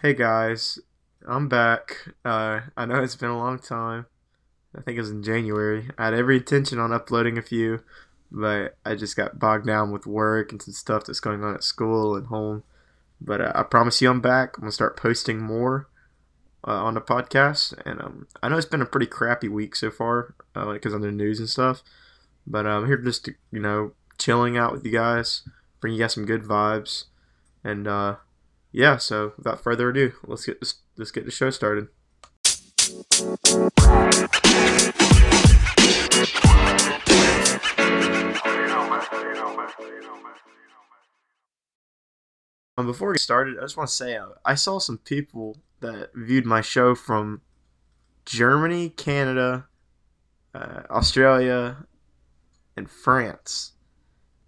Hey guys, I'm back. Uh, I know it's been a long time. I think it was in January. I had every intention on uploading a few, but I just got bogged down with work and some stuff that's going on at school and home. But uh, I promise you I'm back. I'm gonna start posting more uh, on the podcast, and um, I know it's been a pretty crappy week so far because of the news and stuff. But uh, I'm here just to you know chilling out with you guys, bring you guys some good vibes, and uh, yeah. So without further ado, let's get this let's get the show started. Um, before we get started, I just want to say uh, I saw some people that viewed my show from Germany, Canada, uh, Australia, and France,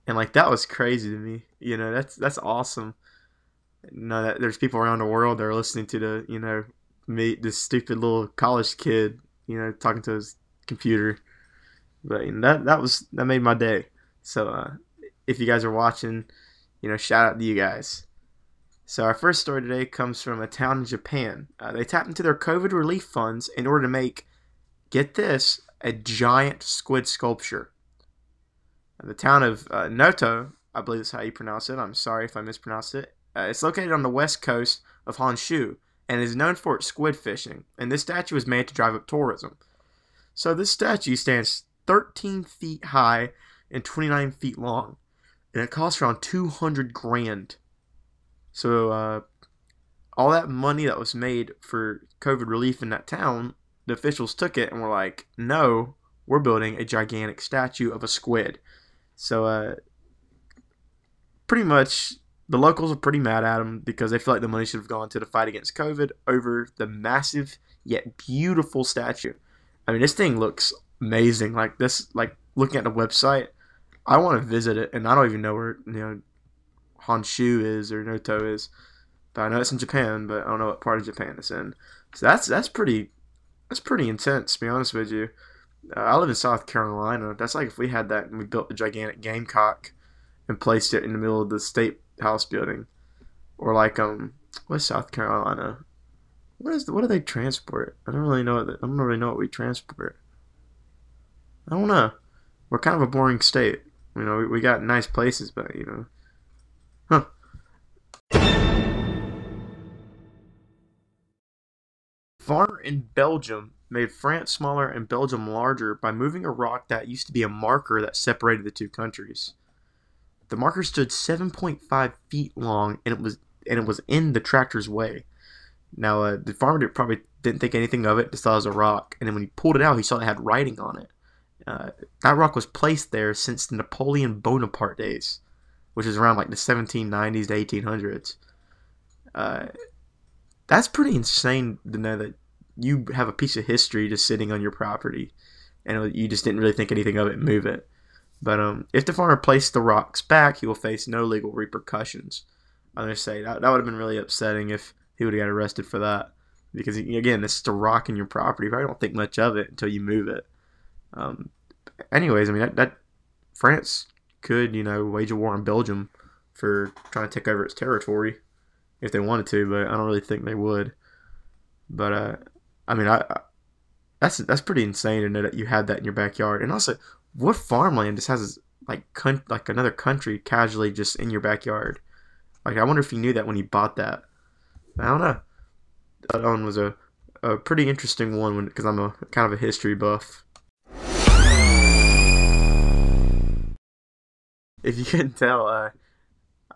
and like that was crazy to me. You know, that's that's awesome. Know that there's people around the world that are listening to the you know me this stupid little college kid you know talking to his computer, but you know, that that was that made my day. So uh, if you guys are watching, you know, shout out to you guys. So our first story today comes from a town in Japan. Uh, they tapped into their COVID relief funds in order to make, get this, a giant squid sculpture. The town of uh, Noto, I believe is how you pronounce it. I'm sorry if I mispronounced it. Uh, it's located on the west coast of Honshu and is known for its squid fishing. And this statue was made to drive up tourism. So this statue stands 13 feet high and 29 feet long, and it costs around 200 grand. So uh, all that money that was made for COVID relief in that town, the officials took it and were like, "No, we're building a gigantic statue of a squid." So uh, pretty much the locals are pretty mad at him because they feel like the money should have gone to the fight against COVID over the massive yet beautiful statue. I mean, this thing looks amazing. Like this, like looking at the website, I want to visit it, and I don't even know where you know Honshu is or Noto is, but I know it's in Japan, but I don't know what part of Japan it's in. So that's that's pretty that's pretty intense. To be honest with you, uh, I live in South Carolina. That's like if we had that and we built a gigantic gamecock and placed it in the middle of the state house building, or like um, what's South Carolina? What is the, what do they transport? I don't really know. The, I don't really know what we transport. I don't know. We're kind of a boring state. You know, we, we got nice places, but you know, huh? Farmer in Belgium made France smaller and Belgium larger by moving a rock that used to be a marker that separated the two countries. The marker stood 7.5 feet long, and it was and it was in the tractor's way. Now, uh, the farmer probably didn't think anything of it, just thought it was a rock. And then when he pulled it out, he saw it had writing on it. Uh, that rock was placed there since the Napoleon Bonaparte days, which is around like the 1790s to 1800s. Uh, that's pretty insane to know that you have a piece of history just sitting on your property, and you just didn't really think anything of it move it. But um, if the farmer placed the rocks back, he will face no legal repercussions. Gonna say that that would have been really upsetting if he would have got arrested for that, because again, it's just a rock in your property. You probably don't think much of it until you move it. Um, anyways, I mean that, that France could you know wage a war on Belgium for trying to take over its territory if they wanted to, but I don't really think they would. But uh, I mean, I, I that's that's pretty insane to know that you had that in your backyard, and also what farmland just has like con- like another country casually just in your backyard? Like I wonder if he knew that when he bought that. I don't know. That one was a, a pretty interesting one because I'm a kind of a history buff. If you can tell, uh,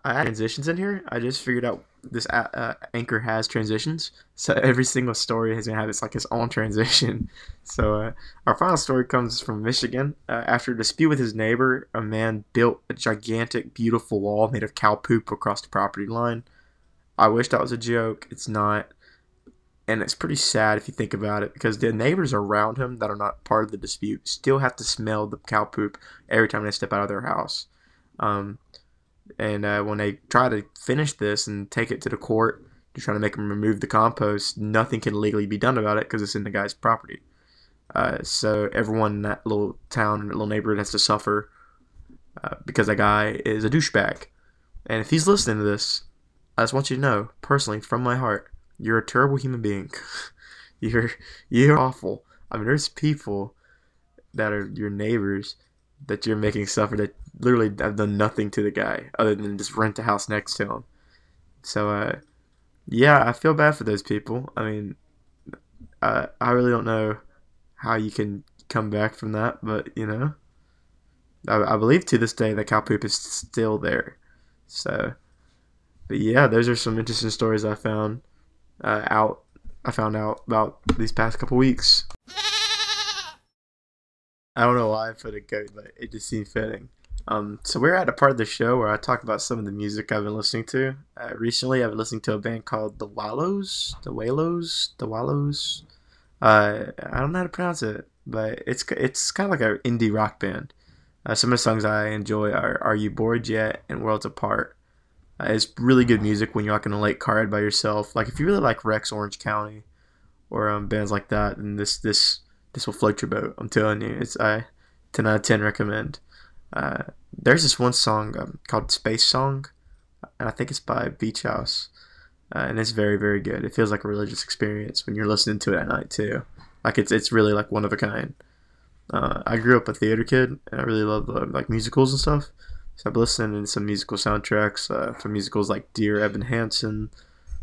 I transitions in here. I just figured out this uh, anchor has transitions, so every single story is gonna have its like its own transition. So uh, our final story comes from Michigan. Uh, after a dispute with his neighbor, a man built a gigantic, beautiful wall made of cow poop across the property line. I wish that was a joke. It's not, and it's pretty sad if you think about it because the neighbors around him that are not part of the dispute still have to smell the cow poop every time they step out of their house. Um, and uh, when they try to finish this and take it to the court to try to make them remove the compost, nothing can legally be done about it because it's in the guy's property. Uh, so everyone in that little town little neighborhood has to suffer uh, because that guy is a douchebag. And if he's listening to this, I just want you to know, personally, from my heart, you're a terrible human being. you're you're awful. I mean, there's people that are your neighbors that you're making suffer that literally I've done nothing to the guy other than just rent a house next to him. So, uh, yeah, I feel bad for those people. I mean, uh, I really don't know how you can come back from that, but you know, I, I believe to this day that cow poop is still there. So, but yeah, those are some interesting stories I found uh, out. I found out about these past couple weeks. I don't know why I put a goat, but it just seemed fitting. Um, so we're at a part of the show where I talk about some of the music I've been listening to. Uh, recently, I've been listening to a band called The Wallows, The Wallows, The Wallows. Uh, I don't know how to pronounce it, but it's it's kind of like an indie rock band. Uh, some of the songs I enjoy are "Are You Bored Yet" and "Worlds Apart." Uh, it's really good music when you're like in a late car ride by yourself. Like if you really like Rex Orange County or um, bands like that, then this this this will float your boat. I'm telling you, it's I ten out of ten recommend. Uh, there's this one song um, called Space Song, and I think it's by Beach House, uh, and it's very very good. It feels like a religious experience when you're listening to it at night too. Like it's it's really like one of a kind. Uh, I grew up a theater kid, and I really love uh, like musicals and stuff. So I've listened to some musical soundtracks uh, from musicals like Dear Evan Hansen,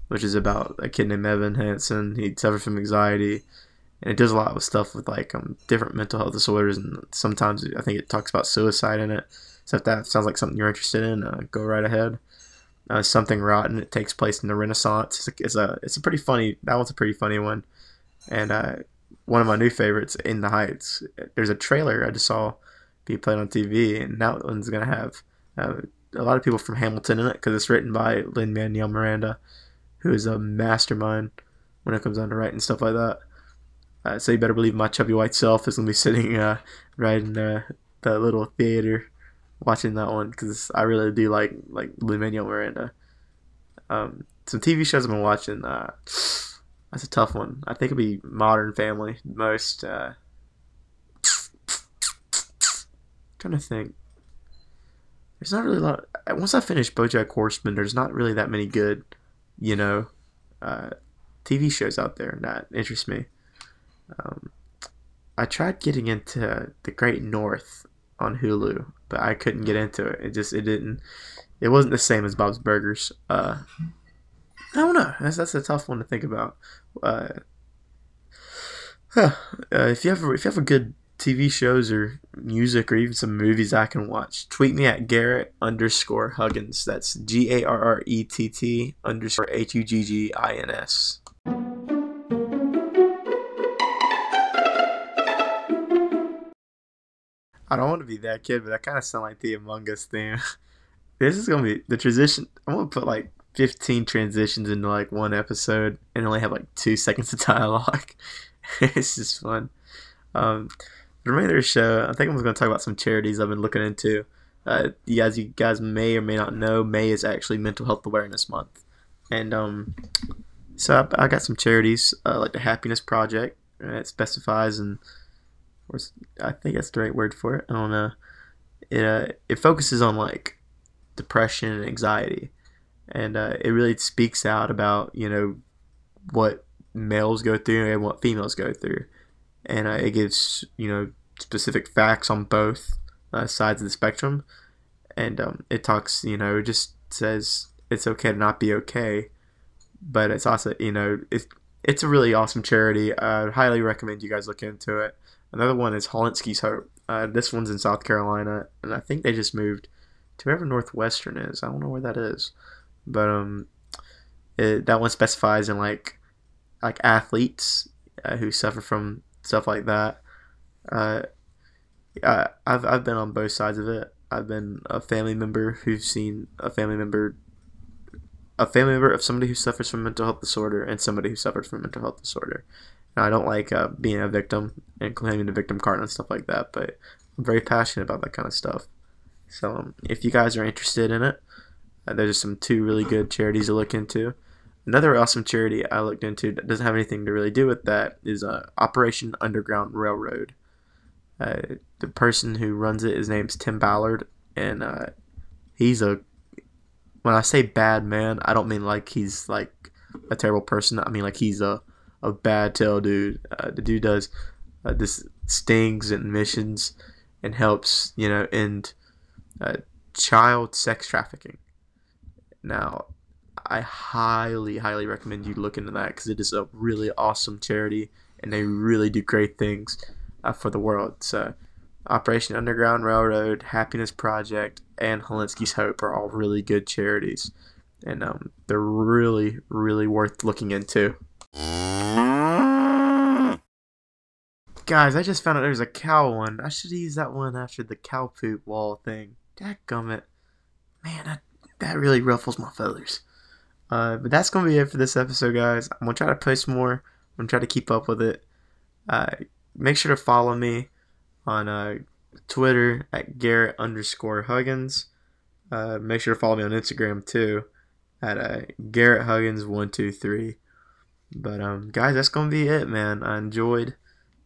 which is about a kid named Evan Hansen. He suffers from anxiety and it does a lot of stuff with like um, different mental health disorders and sometimes i think it talks about suicide in it. So if that sounds like something you're interested in uh, go right ahead. Uh, something rotten it takes place in the renaissance. It's a, it's a, it's a pretty funny that one's a pretty funny one. And uh, one of my new favorites in the heights. There's a trailer i just saw be played on tv and that one's gonna have uh, a lot of people from hamilton in it because it's written by lin manuel miranda who is a mastermind when it comes down to writing stuff like that uh, so you better believe my chubby white self is gonna be sitting uh, right in the, the little theater watching that one because I really do like like Lin Miranda. Um, some TV shows I've been watching. Uh, that's a tough one. I think it'd be Modern Family most. Uh, trying to think. There's not really a lot. Of, once I finish BoJack Horseman, there's not really that many good, you know, uh, TV shows out there that interest me. Um, I tried getting into The Great North on Hulu, but I couldn't get into it. It just it didn't. It wasn't the same as Bob's Burgers. Uh, I don't know. That's that's a tough one to think about. Uh, huh, uh, if you have if you have a good TV shows or music or even some movies I can watch, tweet me at Garrett underscore Huggins. That's G A R R E T T underscore H U G G I N S. I don't want to be that kid, but that kind of sound like the Among Us theme. this is gonna be the transition. I'm gonna put like 15 transitions into like one episode and only have like two seconds of dialogue. it's just fun. Um, the remainder of the show, I think I'm going to talk about some charities I've been looking into. Uh, you guys, you guys may or may not know, May is actually Mental Health Awareness Month, and um, so I, I got some charities uh, like the Happiness Project. It specifies and or I think that's the right word for it. I don't know. It uh, it focuses on like depression and anxiety, and uh, it really speaks out about you know what males go through and what females go through, and uh, it gives you know specific facts on both uh, sides of the spectrum, and um, it talks you know it just says it's okay to not be okay, but it's also you know it's it's a really awesome charity. I highly recommend you guys look into it. Another one is Hilinski's Hope. Uh, this one's in South Carolina, and I think they just moved to wherever Northwestern is. I don't know where that is, but um, it, that one specifies in like like athletes uh, who suffer from stuff like that. Uh, I, I've I've been on both sides of it. I've been a family member who's seen a family member a family member of somebody who suffers from mental health disorder and somebody who suffers from mental health disorder. I don't like uh, being a victim and claiming the victim card and stuff like that, but I'm very passionate about that kind of stuff. So um, if you guys are interested in it, uh, there's some two really good charities to look into. Another awesome charity I looked into that doesn't have anything to really do with that is uh, Operation Underground Railroad. Uh, the person who runs it, his name's Tim Ballard, and uh, he's a. When I say bad man, I don't mean like he's like a terrible person. I mean, like he's a a bad tail dude. Uh, the dude does uh, this stings and missions and helps you know end uh, child sex trafficking. Now, I highly, highly recommend you look into that because it is a really awesome charity and they really do great things uh, for the world. So, Operation Underground Railroad, Happiness Project, and Hilinski's Hope are all really good charities, and um, they're really, really worth looking into. Guys, I just found out there's a cow one. I should use that one after the cow poop wall thing. Dadgummit. Man, that, that really ruffles my feathers. Uh, but that's going to be it for this episode, guys. I'm going to try to post more. I'm going to try to keep up with it. Uh, make sure to follow me on uh, Twitter at Garrett underscore Huggins. Uh, make sure to follow me on Instagram too at uh, Garrett Huggins one two three. But um, guys, that's gonna be it, man. I enjoyed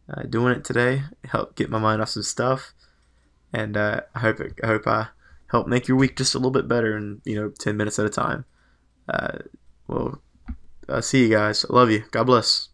uh, doing it today. It helped get my mind off some stuff, and uh, I hope it, I hope I help make your week just a little bit better in you know ten minutes at a time. Uh, well, see you guys. I love you. God bless.